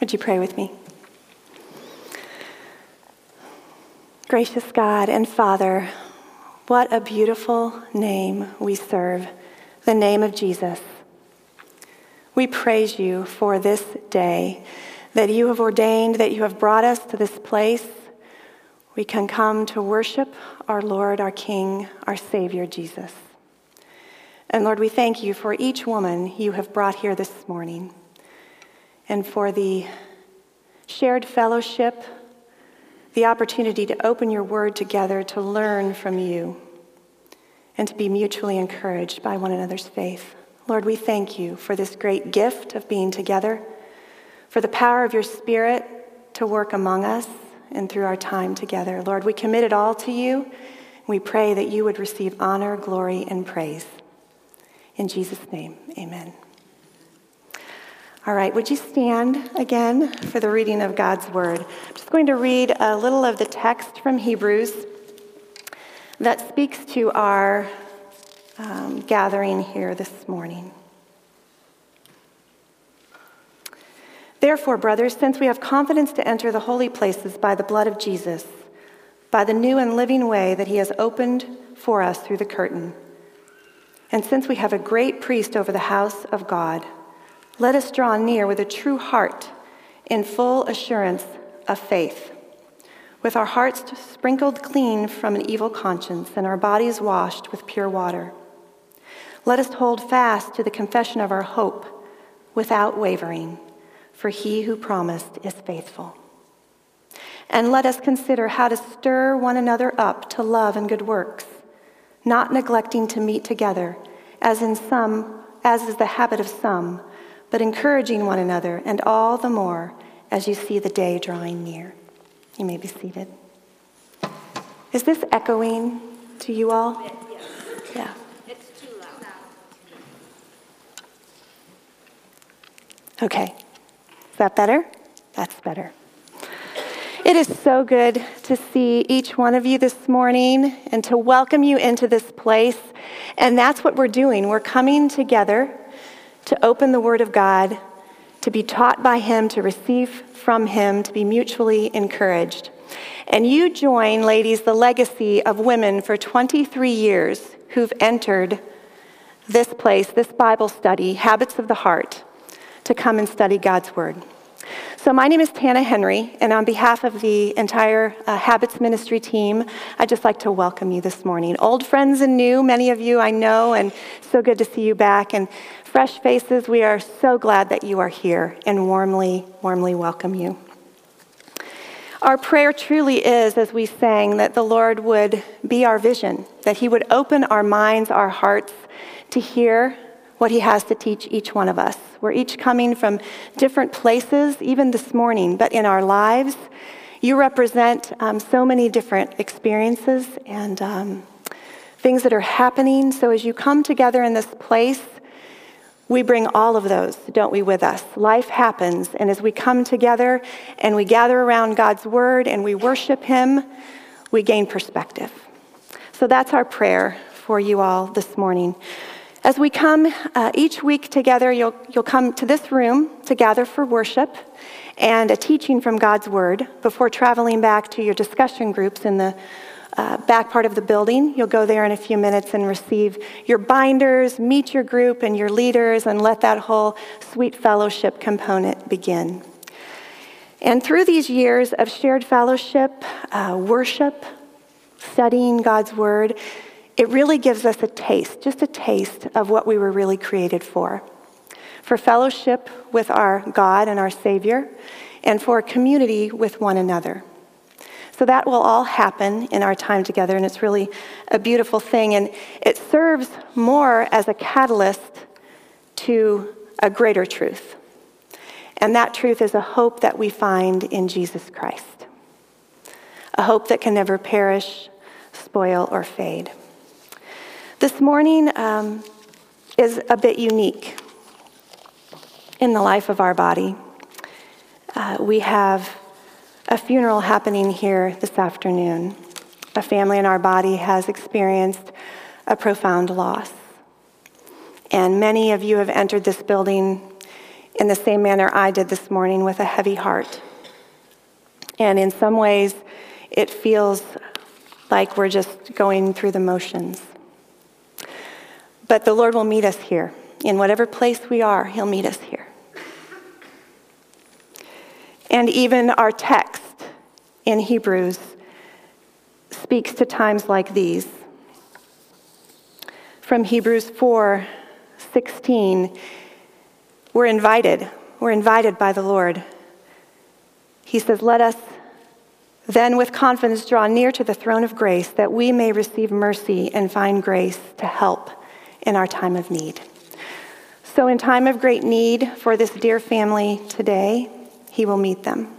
Would you pray with me? Gracious God and Father, what a beautiful name we serve, the name of Jesus. We praise you for this day that you have ordained, that you have brought us to this place. We can come to worship our Lord, our King, our Savior, Jesus. And Lord, we thank you for each woman you have brought here this morning and for the shared fellowship, the opportunity to open your word together to learn from you and to be mutually encouraged by one another's faith. Lord, we thank you for this great gift of being together, for the power of your Spirit to work among us and through our time together. Lord, we commit it all to you. We pray that you would receive honor, glory, and praise. In Jesus' name, amen. All right, would you stand again for the reading of God's word? I'm just going to read a little of the text from Hebrews that speaks to our um, gathering here this morning. Therefore, brothers, since we have confidence to enter the holy places by the blood of Jesus, by the new and living way that he has opened for us through the curtain, and since we have a great priest over the house of God, let us draw near with a true heart in full assurance of faith, with our hearts sprinkled clean from an evil conscience and our bodies washed with pure water. Let us hold fast to the confession of our hope without wavering, for he who promised is faithful. And let us consider how to stir one another up to love and good works, not neglecting to meet together, as in some as is the habit of some, but encouraging one another, and all the more as you see the day drawing near. You may be seated. Is this echoing to you all? Yeah. It's too loud. Okay. Is that better? That's better. It is so good to see each one of you this morning and to welcome you into this place. And that's what we're doing. We're coming together to open the Word of God, to be taught by Him, to receive from Him, to be mutually encouraged. And you join, ladies, the legacy of women for 23 years who've entered this place, this Bible study, Habits of the Heart to come and study God's Word. So, my name is Tana Henry, and on behalf of the entire uh, Habits Ministry team, I'd just like to welcome you this morning. Old friends and new, many of you I know, and so good to see you back. And fresh faces, we are so glad that you are here and warmly, warmly welcome you. Our prayer truly is, as we sang, that the Lord would be our vision, that He would open our minds, our hearts to hear what He has to teach each one of us. We're each coming from different places, even this morning, but in our lives, you represent um, so many different experiences and um, things that are happening. So as you come together in this place, we bring all of those, don't we, with us? Life happens, and as we come together and we gather around God's word and we worship Him, we gain perspective. So that's our prayer for you all this morning. As we come uh, each week together, you'll, you'll come to this room to gather for worship and a teaching from God's Word before traveling back to your discussion groups in the uh, back part of the building. You'll go there in a few minutes and receive your binders, meet your group and your leaders, and let that whole sweet fellowship component begin. And through these years of shared fellowship, uh, worship, studying God's Word, it really gives us a taste, just a taste of what we were really created for for fellowship with our God and our Savior, and for community with one another. So that will all happen in our time together, and it's really a beautiful thing. And it serves more as a catalyst to a greater truth. And that truth is a hope that we find in Jesus Christ, a hope that can never perish, spoil, or fade. This morning um, is a bit unique in the life of our body. Uh, we have a funeral happening here this afternoon. A family in our body has experienced a profound loss. And many of you have entered this building in the same manner I did this morning with a heavy heart. And in some ways, it feels like we're just going through the motions. But the Lord will meet us here. In whatever place we are, He'll meet us here. And even our text in Hebrews speaks to times like these. From Hebrews 4 16, we're invited. We're invited by the Lord. He says, Let us then with confidence draw near to the throne of grace that we may receive mercy and find grace to help in our time of need. So, in time of great need for this dear family today, He will meet them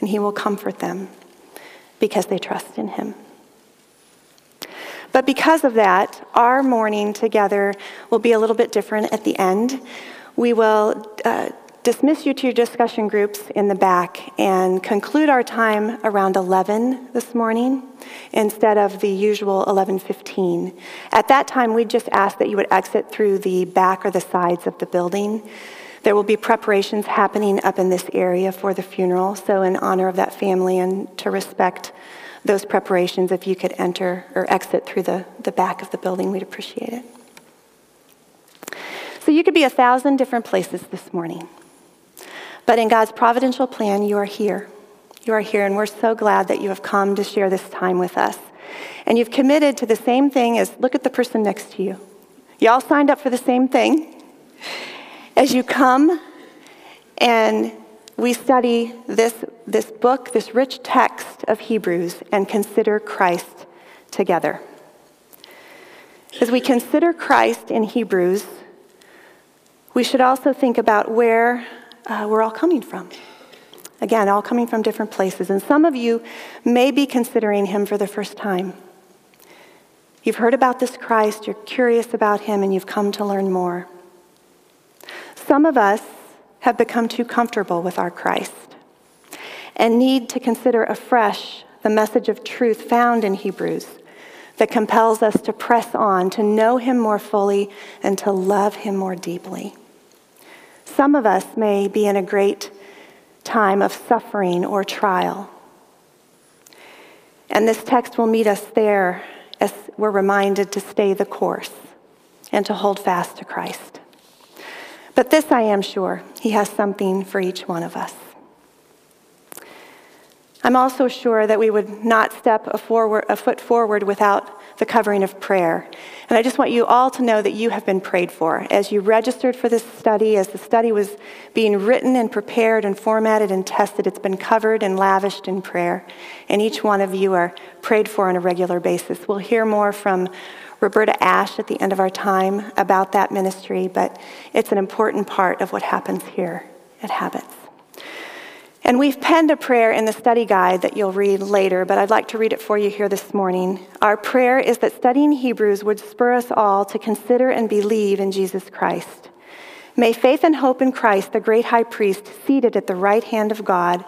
and He will comfort them because they trust in Him. But because of that, our morning together will be a little bit different at the end. We will uh, dismiss you to your discussion groups in the back and conclude our time around 11 this morning instead of the usual 11:15. At that time, we just ask that you would exit through the back or the sides of the building. There will be preparations happening up in this area for the funeral, so in honor of that family and to respect those preparations, if you could enter or exit through the, the back of the building, we'd appreciate it. So you could be a thousand different places this morning. But in God's providential plan, you are here. You are here, and we're so glad that you have come to share this time with us. And you've committed to the same thing as look at the person next to you. You all signed up for the same thing. As you come and we study this, this book, this rich text of Hebrews, and consider Christ together. As we consider Christ in Hebrews, we should also think about where uh, we're all coming from. Again, all coming from different places. And some of you may be considering him for the first time. You've heard about this Christ, you're curious about him, and you've come to learn more. Some of us have become too comfortable with our Christ and need to consider afresh the message of truth found in Hebrews that compels us to press on, to know him more fully, and to love him more deeply. Some of us may be in a great time of suffering or trial. And this text will meet us there as we're reminded to stay the course and to hold fast to Christ. But this I am sure, He has something for each one of us. I'm also sure that we would not step a, forward, a foot forward without the covering of prayer. And I just want you all to know that you have been prayed for. As you registered for this study, as the study was being written and prepared and formatted and tested, it's been covered and lavished in prayer. And each one of you are prayed for on a regular basis. We'll hear more from Roberta Ash at the end of our time about that ministry, but it's an important part of what happens here at Habits. And we've penned a prayer in the study guide that you'll read later, but I'd like to read it for you here this morning. Our prayer is that studying Hebrews would spur us all to consider and believe in Jesus Christ. May faith and hope in Christ, the great high priest, seated at the right hand of God,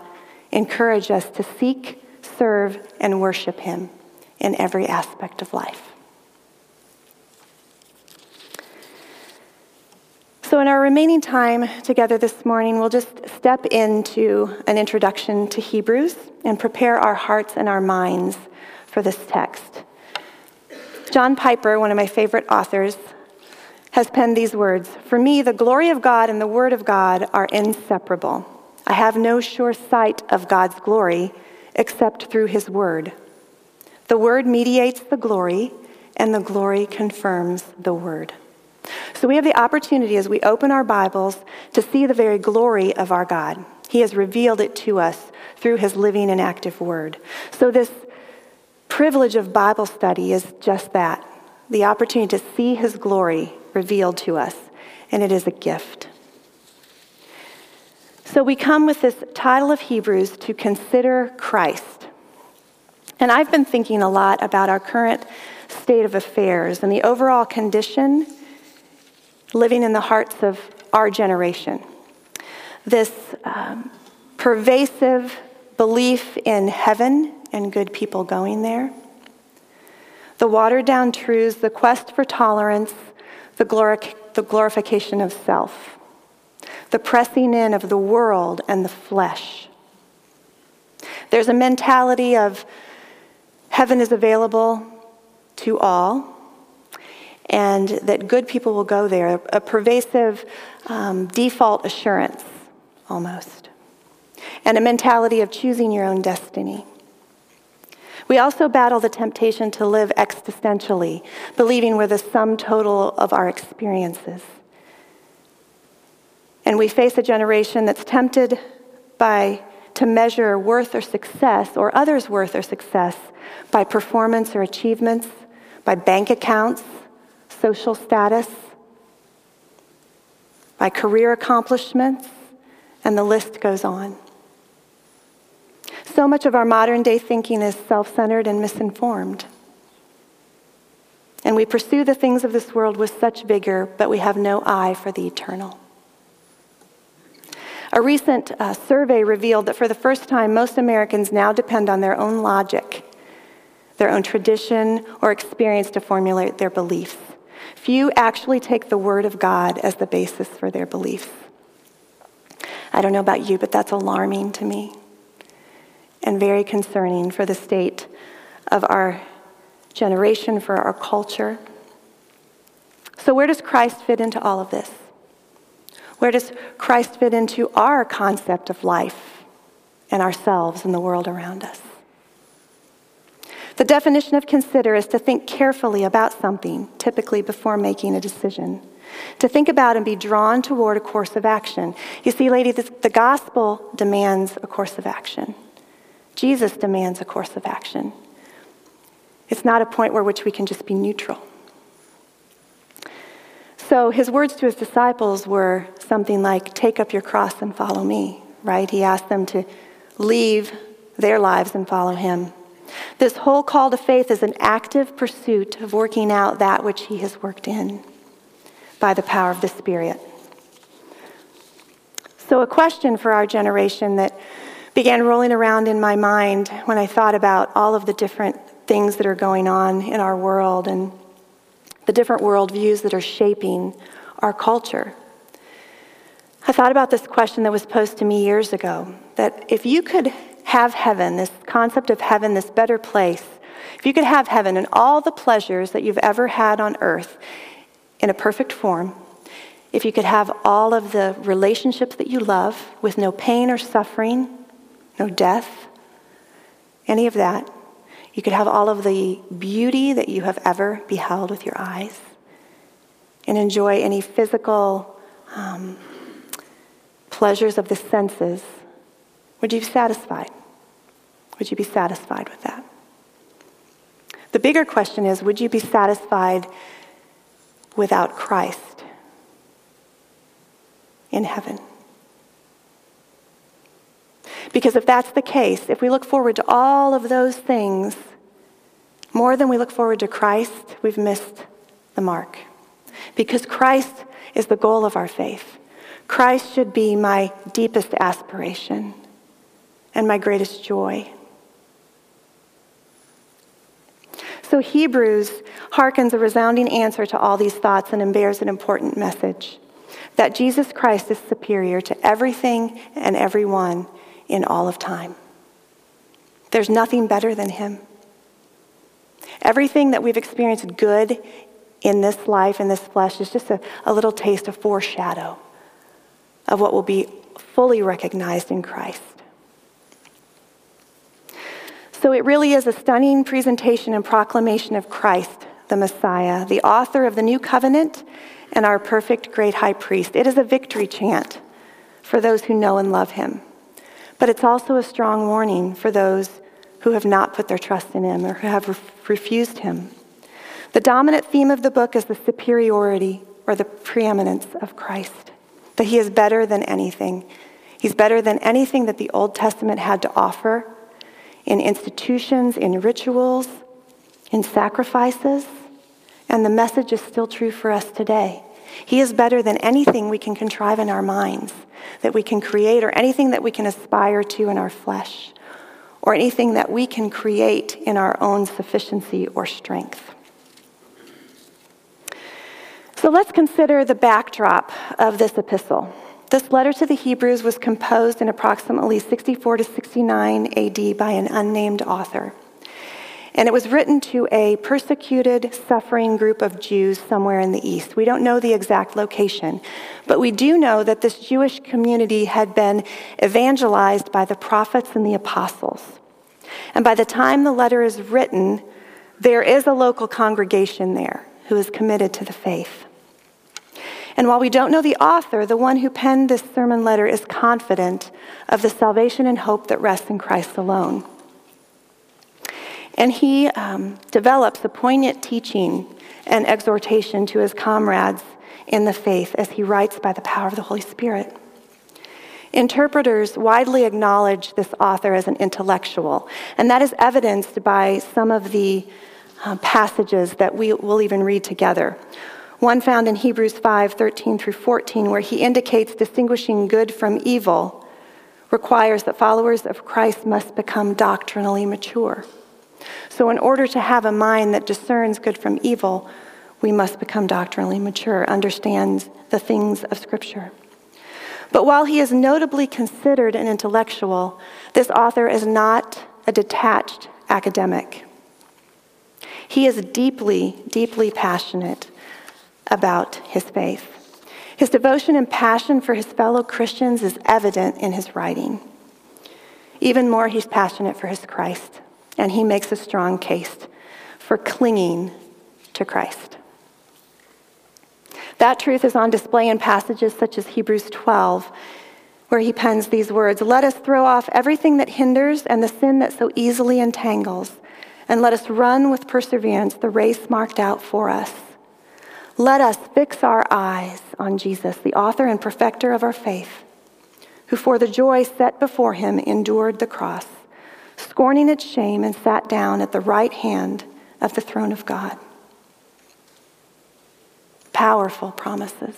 encourage us to seek, serve, and worship him in every aspect of life. So, in our remaining time together this morning, we'll just step into an introduction to Hebrews and prepare our hearts and our minds for this text. John Piper, one of my favorite authors, has penned these words For me, the glory of God and the Word of God are inseparable. I have no sure sight of God's glory except through His Word. The Word mediates the glory, and the glory confirms the Word. So we have the opportunity as we open our Bibles to see the very glory of our God. He has revealed it to us through his living and active word. So this privilege of Bible study is just that the opportunity to see his glory revealed to us, and it is a gift. So we come with this title of Hebrews to consider Christ. And I've been thinking a lot about our current state of affairs and the overall condition living in the hearts of our generation. This um, pervasive belief in heaven and good people going there, the watered down truths, the quest for tolerance, the, the glorification of self, the pressing in of the world and the flesh. There's a mentality of heaven is available to all, and that good people will go there, a pervasive um, default assurance almost, and a mentality of choosing your own destiny. We also battle the temptation to live existentially, believing we're the sum total of our experiences. And we face a generation that's tempted by to measure worth or success or others' worth or success by performance or achievements, by bank accounts, social status, by career accomplishments, and the list goes on. So much of our modern day thinking is self centered and misinformed. And we pursue the things of this world with such vigor, but we have no eye for the eternal. A recent uh, survey revealed that for the first time, most Americans now depend on their own logic, their own tradition, or experience to formulate their beliefs. Few actually take the Word of God as the basis for their beliefs. I don't know about you, but that's alarming to me and very concerning for the state of our generation, for our culture. So, where does Christ fit into all of this? Where does Christ fit into our concept of life and ourselves and the world around us? The definition of consider is to think carefully about something, typically before making a decision. To think about and be drawn toward a course of action. You see, lady, this, the gospel demands a course of action. Jesus demands a course of action. It's not a point where which we can just be neutral. So his words to his disciples were something like, Take up your cross and follow me, right? He asked them to leave their lives and follow him. This whole call to faith is an active pursuit of working out that which he has worked in by the power of the Spirit. So, a question for our generation that began rolling around in my mind when I thought about all of the different things that are going on in our world and the different worldviews that are shaping our culture. I thought about this question that was posed to me years ago that if you could have heaven, this concept of heaven, this better place, if you could have heaven and all the pleasures that you've ever had on earth in a perfect form, if you could have all of the relationships that you love with no pain or suffering, no death, any of that. You could have all of the beauty that you have ever beheld with your eyes and enjoy any physical um, pleasures of the senses. Would you be satisfied? Would you be satisfied with that? The bigger question is would you be satisfied without Christ in heaven? Because if that's the case, if we look forward to all of those things more than we look forward to Christ, we've missed the mark. Because Christ is the goal of our faith. Christ should be my deepest aspiration and my greatest joy. So, Hebrews hearkens a resounding answer to all these thoughts and bears an important message that Jesus Christ is superior to everything and everyone in all of time. There's nothing better than him. Everything that we've experienced good in this life, in this flesh, is just a, a little taste, a foreshadow of what will be fully recognized in Christ. So it really is a stunning presentation and proclamation of Christ, the Messiah, the author of the new covenant and our perfect great high priest. It is a victory chant for those who know and love him. But it's also a strong warning for those who have not put their trust in him or who have refused him. The dominant theme of the book is the superiority or the preeminence of Christ, that he is better than anything. He's better than anything that the Old Testament had to offer in institutions, in rituals, in sacrifices. And the message is still true for us today. He is better than anything we can contrive in our minds, that we can create, or anything that we can aspire to in our flesh, or anything that we can create in our own sufficiency or strength. So let's consider the backdrop of this epistle. This letter to the Hebrews was composed in approximately 64 to 69 AD by an unnamed author. And it was written to a persecuted, suffering group of Jews somewhere in the East. We don't know the exact location, but we do know that this Jewish community had been evangelized by the prophets and the apostles. And by the time the letter is written, there is a local congregation there who is committed to the faith. And while we don't know the author, the one who penned this sermon letter is confident of the salvation and hope that rests in Christ alone. And he um, develops a poignant teaching and exhortation to his comrades in the faith as he writes by the power of the Holy Spirit. Interpreters widely acknowledge this author as an intellectual, and that is evidenced by some of the uh, passages that we will even read together. One found in Hebrews 5 13 through 14, where he indicates distinguishing good from evil requires that followers of Christ must become doctrinally mature. So, in order to have a mind that discerns good from evil, we must become doctrinally mature, understand the things of Scripture. But while he is notably considered an intellectual, this author is not a detached academic. He is deeply, deeply passionate about his faith. His devotion and passion for his fellow Christians is evident in his writing. Even more, he's passionate for his Christ and he makes a strong case for clinging to Christ. That truth is on display in passages such as Hebrews 12, where he pens these words Let us throw off everything that hinders and the sin that so easily entangles, and let us run with perseverance the race marked out for us. Let us fix our eyes on Jesus, the author and perfecter of our faith, who for the joy set before him endured the cross scorning its shame, and sat down at the right hand of the throne of God. Powerful promises.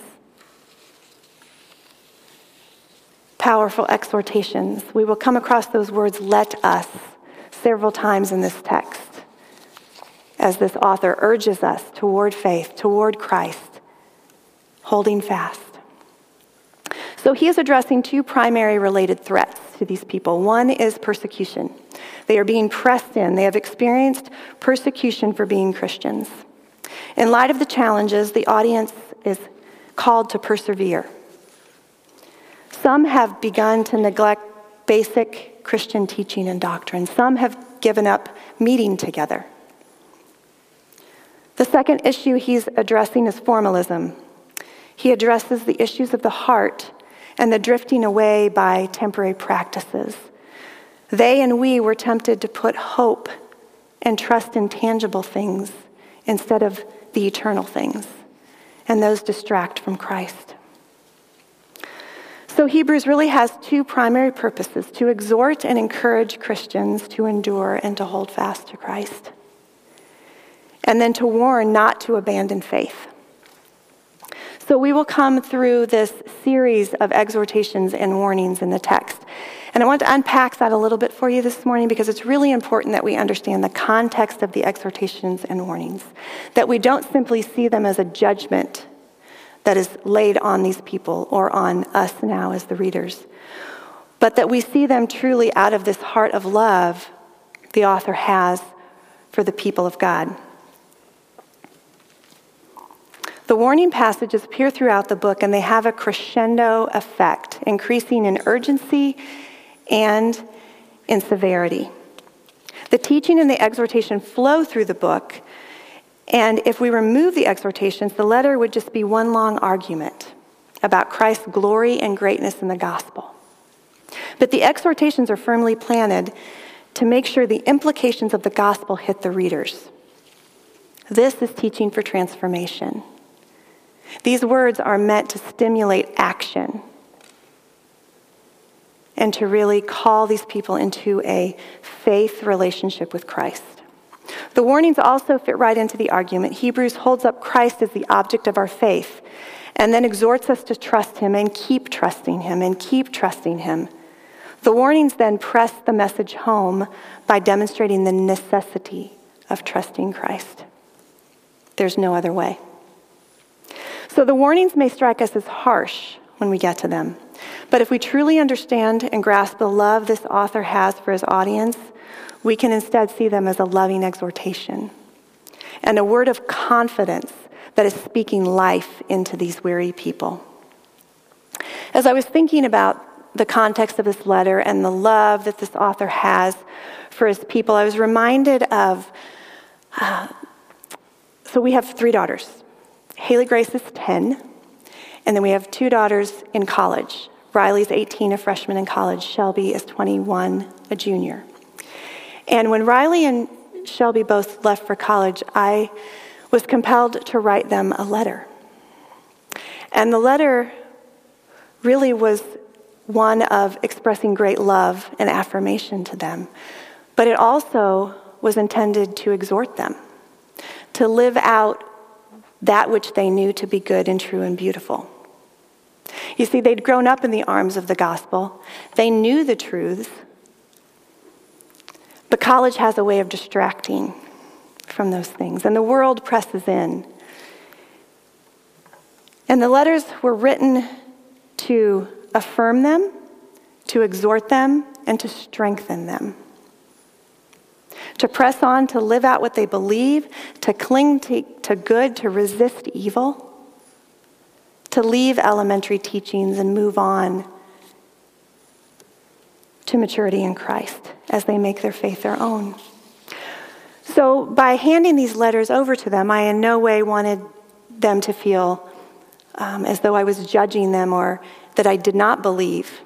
Powerful exhortations. We will come across those words, let us, several times in this text as this author urges us toward faith, toward Christ, holding fast. So he is addressing two primary related threats to these people. One is persecution. They are being pressed in, they have experienced persecution for being Christians. In light of the challenges, the audience is called to persevere. Some have begun to neglect basic Christian teaching and doctrine, some have given up meeting together. The second issue he's addressing is formalism. He addresses the issues of the heart and the drifting away by temporary practices. They and we were tempted to put hope and trust in tangible things instead of the eternal things, and those distract from Christ. So, Hebrews really has two primary purposes to exhort and encourage Christians to endure and to hold fast to Christ, and then to warn not to abandon faith. So, we will come through this series of exhortations and warnings in the text. And I want to unpack that a little bit for you this morning because it's really important that we understand the context of the exhortations and warnings, that we don't simply see them as a judgment that is laid on these people or on us now as the readers, but that we see them truly out of this heart of love the author has for the people of God. The warning passages appear throughout the book and they have a crescendo effect, increasing in urgency and in severity. The teaching and the exhortation flow through the book, and if we remove the exhortations, the letter would just be one long argument about Christ's glory and greatness in the gospel. But the exhortations are firmly planted to make sure the implications of the gospel hit the readers. This is teaching for transformation. These words are meant to stimulate action and to really call these people into a faith relationship with Christ. The warnings also fit right into the argument. Hebrews holds up Christ as the object of our faith and then exhorts us to trust him and keep trusting him and keep trusting him. The warnings then press the message home by demonstrating the necessity of trusting Christ. There's no other way. So the warnings may strike us as harsh when we get to them. But if we truly understand and grasp the love this author has for his audience, we can instead see them as a loving exhortation and a word of confidence that is speaking life into these weary people. As I was thinking about the context of this letter and the love that this author has for his people, I was reminded of. Uh, so we have three daughters. Haley Grace is 10, and then we have two daughters in college. Riley's 18, a freshman in college. Shelby is 21, a junior. And when Riley and Shelby both left for college, I was compelled to write them a letter. And the letter really was one of expressing great love and affirmation to them, but it also was intended to exhort them to live out that which they knew to be good and true and beautiful. You see, they'd grown up in the arms of the gospel, they knew the truths, but college has a way of distracting from those things, and the world presses in. And the letters were written to affirm them, to exhort them, and to strengthen them. To press on, to live out what they believe, to cling to, to good, to resist evil, to leave elementary teachings and move on to maturity in Christ as they make their faith their own. So, by handing these letters over to them, I in no way wanted them to feel um, as though I was judging them or that I did not believe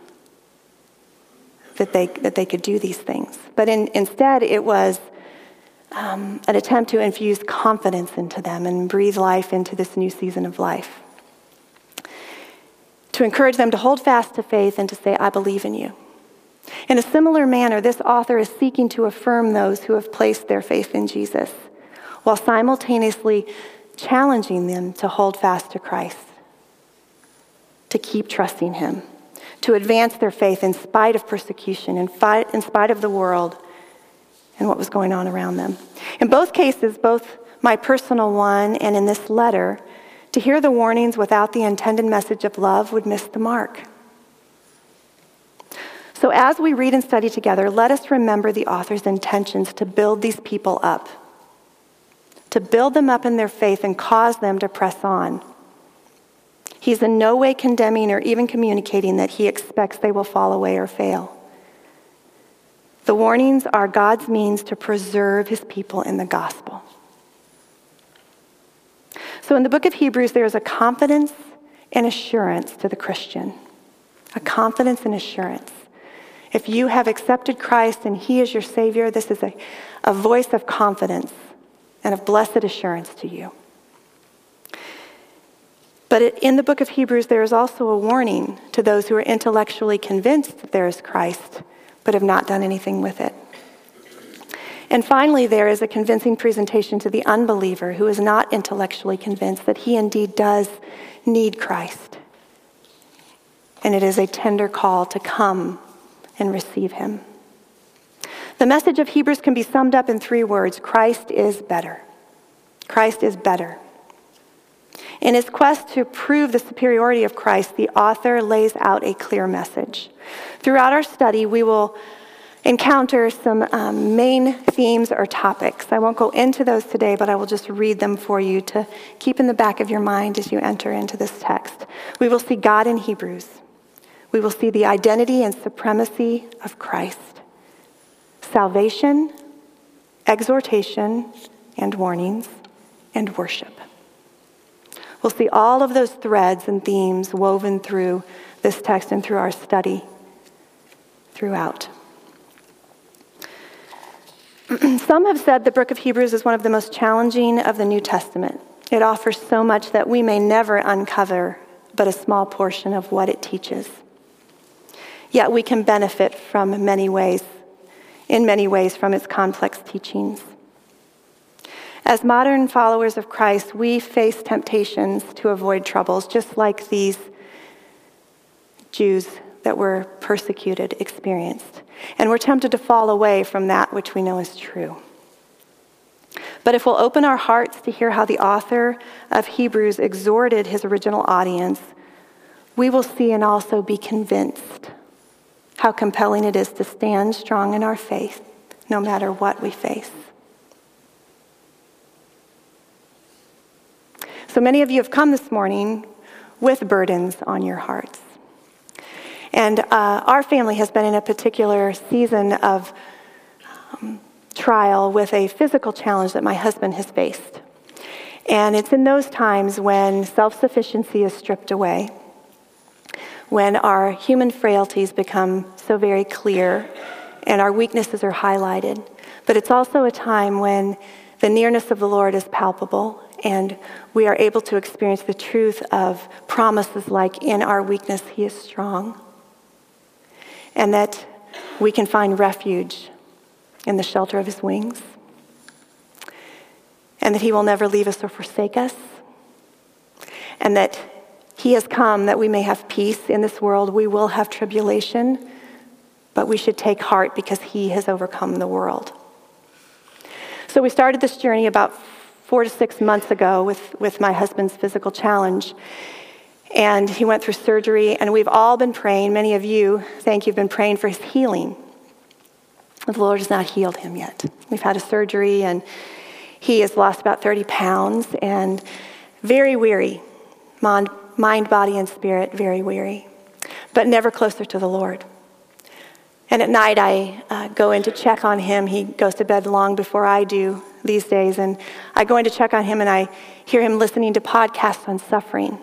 that they, that they could do these things. But in, instead, it was um, an attempt to infuse confidence into them and breathe life into this new season of life. To encourage them to hold fast to faith and to say, I believe in you. In a similar manner, this author is seeking to affirm those who have placed their faith in Jesus, while simultaneously challenging them to hold fast to Christ, to keep trusting Him, to advance their faith in spite of persecution, in, in spite of the world and what was going on around them. In both cases, both my personal one and in this letter, to hear the warnings without the intended message of love would miss the mark. So, as we read and study together, let us remember the author's intentions to build these people up, to build them up in their faith and cause them to press on. He's in no way condemning or even communicating that he expects they will fall away or fail. The warnings are God's means to preserve his people in the gospel. So, in the book of Hebrews, there is a confidence and assurance to the Christian. A confidence and assurance. If you have accepted Christ and He is your Savior, this is a, a voice of confidence and of blessed assurance to you. But in the book of Hebrews, there is also a warning to those who are intellectually convinced that there is Christ, but have not done anything with it. And finally, there is a convincing presentation to the unbeliever who is not intellectually convinced that he indeed does need Christ. And it is a tender call to come and receive him. The message of Hebrews can be summed up in three words Christ is better. Christ is better. In his quest to prove the superiority of Christ, the author lays out a clear message. Throughout our study, we will encounter some um, main themes or topics. I won't go into those today, but I will just read them for you to keep in the back of your mind as you enter into this text. We will see God in Hebrews. We will see the identity and supremacy of Christ, salvation, exhortation, and warnings, and worship. We'll see all of those threads and themes woven through this text and through our study throughout. Some have said the book of Hebrews is one of the most challenging of the New Testament. It offers so much that we may never uncover but a small portion of what it teaches. Yet we can benefit from many ways, in many ways, from its complex teachings. As modern followers of Christ, we face temptations to avoid troubles, just like these Jews that were persecuted experienced. And we're tempted to fall away from that which we know is true. But if we'll open our hearts to hear how the author of Hebrews exhorted his original audience, we will see and also be convinced how compelling it is to stand strong in our faith no matter what we face. So many of you have come this morning with burdens on your hearts. And uh, our family has been in a particular season of um, trial with a physical challenge that my husband has faced. And it's in those times when self sufficiency is stripped away, when our human frailties become so very clear and our weaknesses are highlighted. But it's also a time when the nearness of the Lord is palpable and we are able to experience the truth of promises like, in our weakness, He is strong. And that we can find refuge in the shelter of His wings. And that He will never leave us or forsake us. And that He has come that we may have peace in this world. We will have tribulation, but we should take heart because He has overcome the world. So we started this journey about four to six months ago with, with my husband's physical challenge. And he went through surgery, and we've all been praying. Many of you, thank you, have been praying for his healing. The Lord has not healed him yet. We've had a surgery, and he has lost about 30 pounds and very weary, mind, body, and spirit, very weary, but never closer to the Lord. And at night, I uh, go in to check on him. He goes to bed long before I do these days. And I go in to check on him, and I hear him listening to podcasts on suffering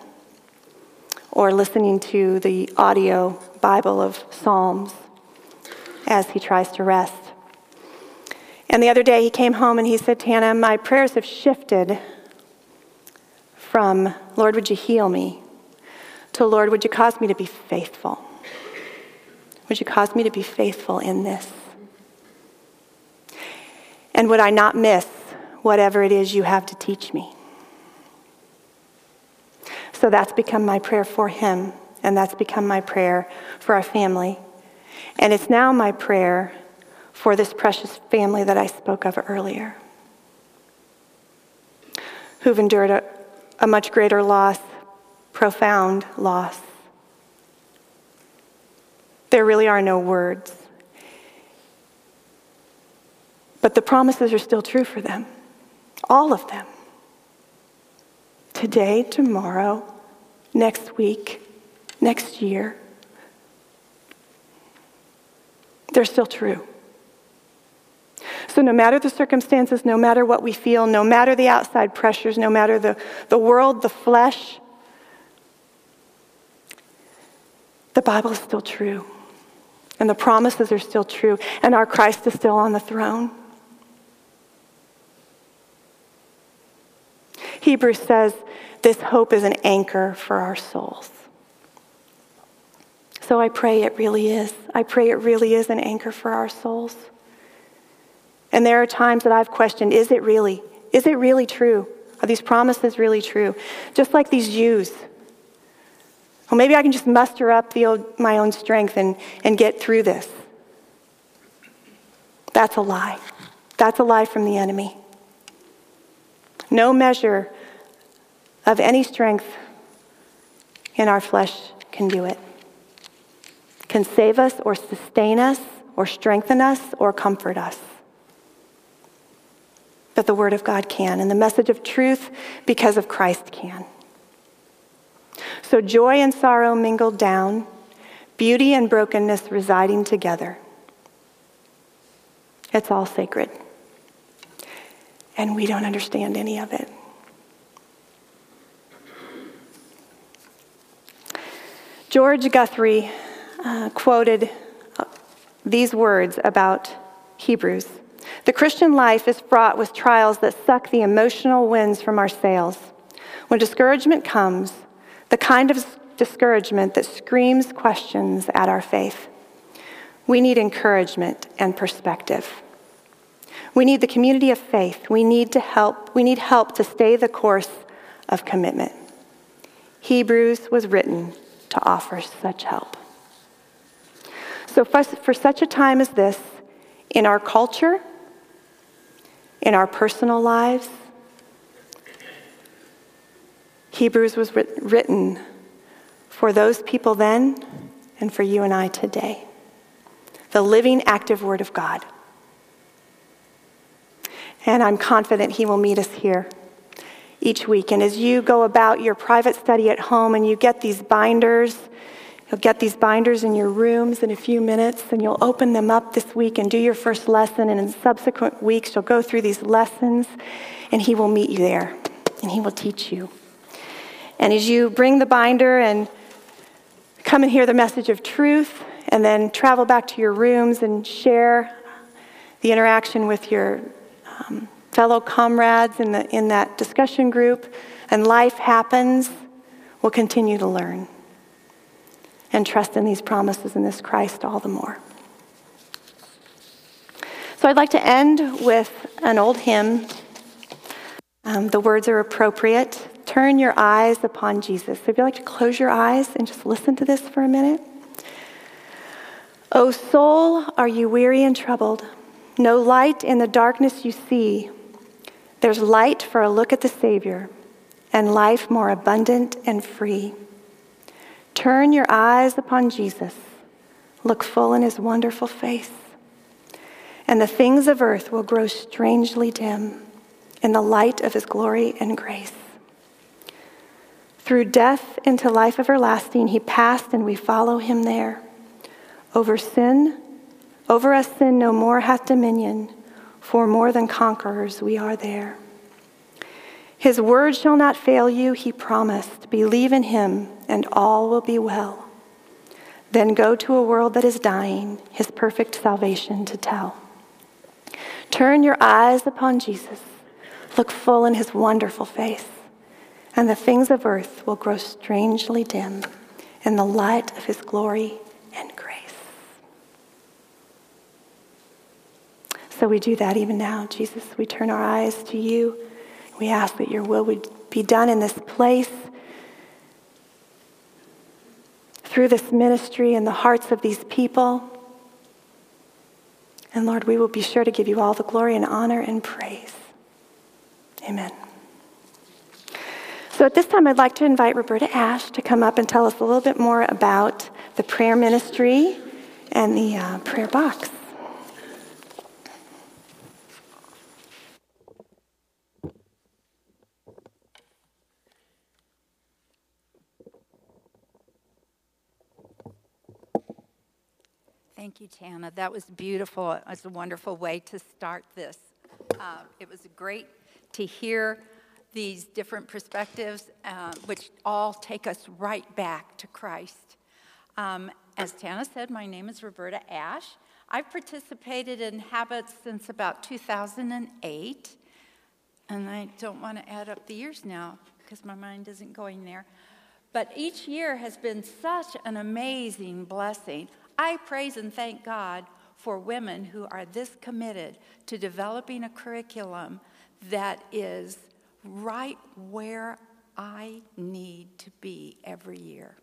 or listening to the audio Bible of Psalms as he tries to rest. And the other day, he came home and he said, Tana, my prayers have shifted from, Lord, would you heal me, to, Lord, would you cause me to be faithful? Would you cause me to be faithful in this? And would I not miss whatever it is you have to teach me? So that's become my prayer for him, and that's become my prayer for our family. And it's now my prayer for this precious family that I spoke of earlier, who've endured a, a much greater loss, profound loss. There really are no words. But the promises are still true for them, all of them. Today, tomorrow, next week, next year. They're still true. So, no matter the circumstances, no matter what we feel, no matter the outside pressures, no matter the, the world, the flesh, the Bible is still true. And the promises are still true, and our Christ is still on the throne. Hebrews says this hope is an anchor for our souls. So I pray it really is. I pray it really is an anchor for our souls. And there are times that I've questioned is it really? Is it really true? Are these promises really true? Just like these Jews well, maybe I can just muster up old, my own strength and, and get through this. That's a lie. That's a lie from the enemy. No measure of any strength in our flesh can do it, can save us or sustain us or strengthen us or comfort us. But the Word of God can, and the message of truth because of Christ can. So joy and sorrow mingled down, beauty and brokenness residing together. It's all sacred. And we don't understand any of it. George Guthrie uh, quoted uh, these words about Hebrews The Christian life is fraught with trials that suck the emotional winds from our sails. When discouragement comes, the kind of discouragement that screams questions at our faith. We need encouragement and perspective. We need the community of faith. We need to help. We need help to stay the course of commitment. Hebrews was written to offer such help. So, for, for such a time as this, in our culture, in our personal lives, Hebrews was written for those people then and for you and I today. The living, active Word of God. And I'm confident He will meet us here each week. And as you go about your private study at home and you get these binders, you'll get these binders in your rooms in a few minutes, and you'll open them up this week and do your first lesson. And in subsequent weeks, you'll go through these lessons, and He will meet you there, and He will teach you. And as you bring the binder and come and hear the message of truth, and then travel back to your rooms and share the interaction with your um, fellow comrades in, the, in that discussion group, and life happens, we'll continue to learn and trust in these promises in this Christ all the more. So I'd like to end with an old hymn. Um, the words are appropriate. Turn your eyes upon Jesus. So if you'd like to close your eyes and just listen to this for a minute. O soul, are you weary and troubled? No light in the darkness you see. There's light for a look at the Savior and life more abundant and free. Turn your eyes upon Jesus. Look full in his wonderful face. And the things of earth will grow strangely dim in the light of his glory and grace. Through death into life everlasting, he passed, and we follow him there. Over sin, over us sin no more hath dominion, for more than conquerors we are there. His word shall not fail you, he promised. Believe in him, and all will be well. Then go to a world that is dying, his perfect salvation to tell. Turn your eyes upon Jesus. Look full in his wonderful face and the things of earth will grow strangely dim in the light of his glory and grace. So we do that even now, Jesus. We turn our eyes to you. We ask that your will would be done in this place through this ministry in the hearts of these people. And Lord, we will be sure to give you all the glory and honor and praise. Amen. So at this time, I'd like to invite Roberta Ash to come up and tell us a little bit more about the prayer ministry and the uh, prayer box. Thank you, Tana. That was beautiful. It was a wonderful way to start this. Uh, it was great to hear these different perspectives, uh, which all take us right back to Christ. Um, as Tana said, my name is Roberta Ash. I've participated in Habits since about 2008, and I don't want to add up the years now because my mind isn't going there. But each year has been such an amazing blessing. I praise and thank God for women who are this committed to developing a curriculum that is right where I need to be every year.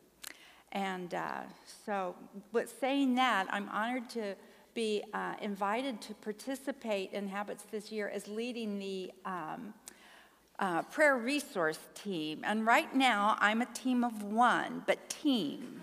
And uh, so, with saying that, I'm honored to be uh, invited to participate in Habits this year as leading the um, uh, prayer resource team. And right now, I'm a team of one, but team.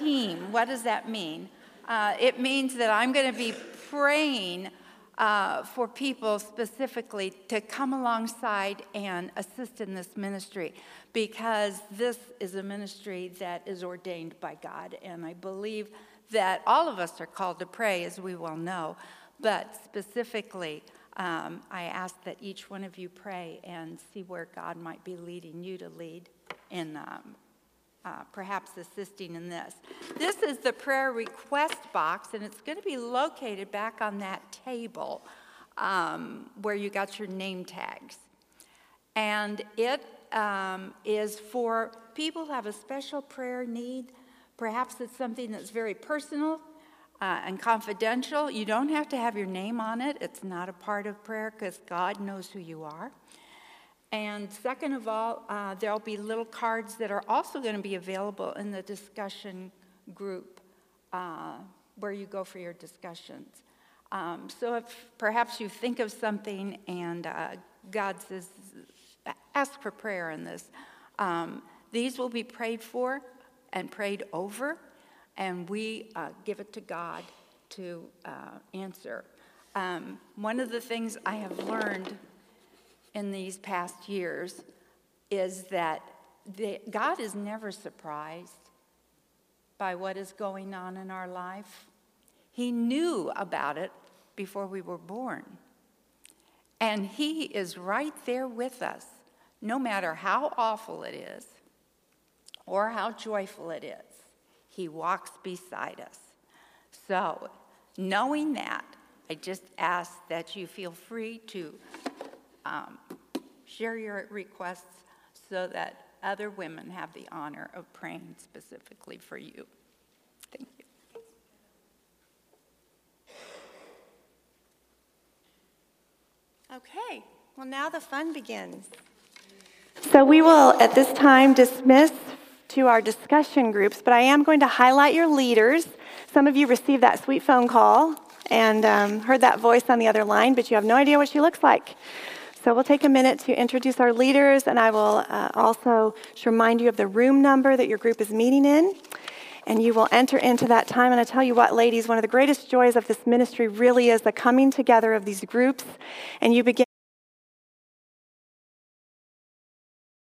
Team, what does that mean? Uh, it means that I'm going to be praying uh, for people specifically to come alongside and assist in this ministry because this is a ministry that is ordained by God. And I believe that all of us are called to pray, as we well know. But specifically, um, I ask that each one of you pray and see where God might be leading you to lead in um, uh, perhaps assisting in this. This is the prayer request box, and it's going to be located back on that table um, where you got your name tags. And it um, is for people who have a special prayer need. Perhaps it's something that's very personal uh, and confidential. You don't have to have your name on it, it's not a part of prayer because God knows who you are. And second of all, uh, there'll be little cards that are also going to be available in the discussion group uh, where you go for your discussions. Um, so if perhaps you think of something and uh, God says, ask for prayer in this, um, these will be prayed for and prayed over, and we uh, give it to God to uh, answer. Um, one of the things I have learned in these past years is that God is never surprised by what is going on in our life. He knew about it before we were born. And He is right there with us, no matter how awful it is or how joyful it is. He walks beside us. So, knowing that, I just ask that you feel free to um, share your requests so that other women have the honor of praying specifically for you. Thank you. Okay, well, now the fun begins. So we will at this time dismiss to our discussion groups, but I am going to highlight your leaders. Some of you received that sweet phone call and um, heard that voice on the other line, but you have no idea what she looks like. So we'll take a minute to introduce our leaders, and I will uh, also remind you of the room number that your group is meeting in. And you will enter into that time. And I tell you what, ladies, one of the greatest joys of this ministry really is the coming together of these groups, and you begin.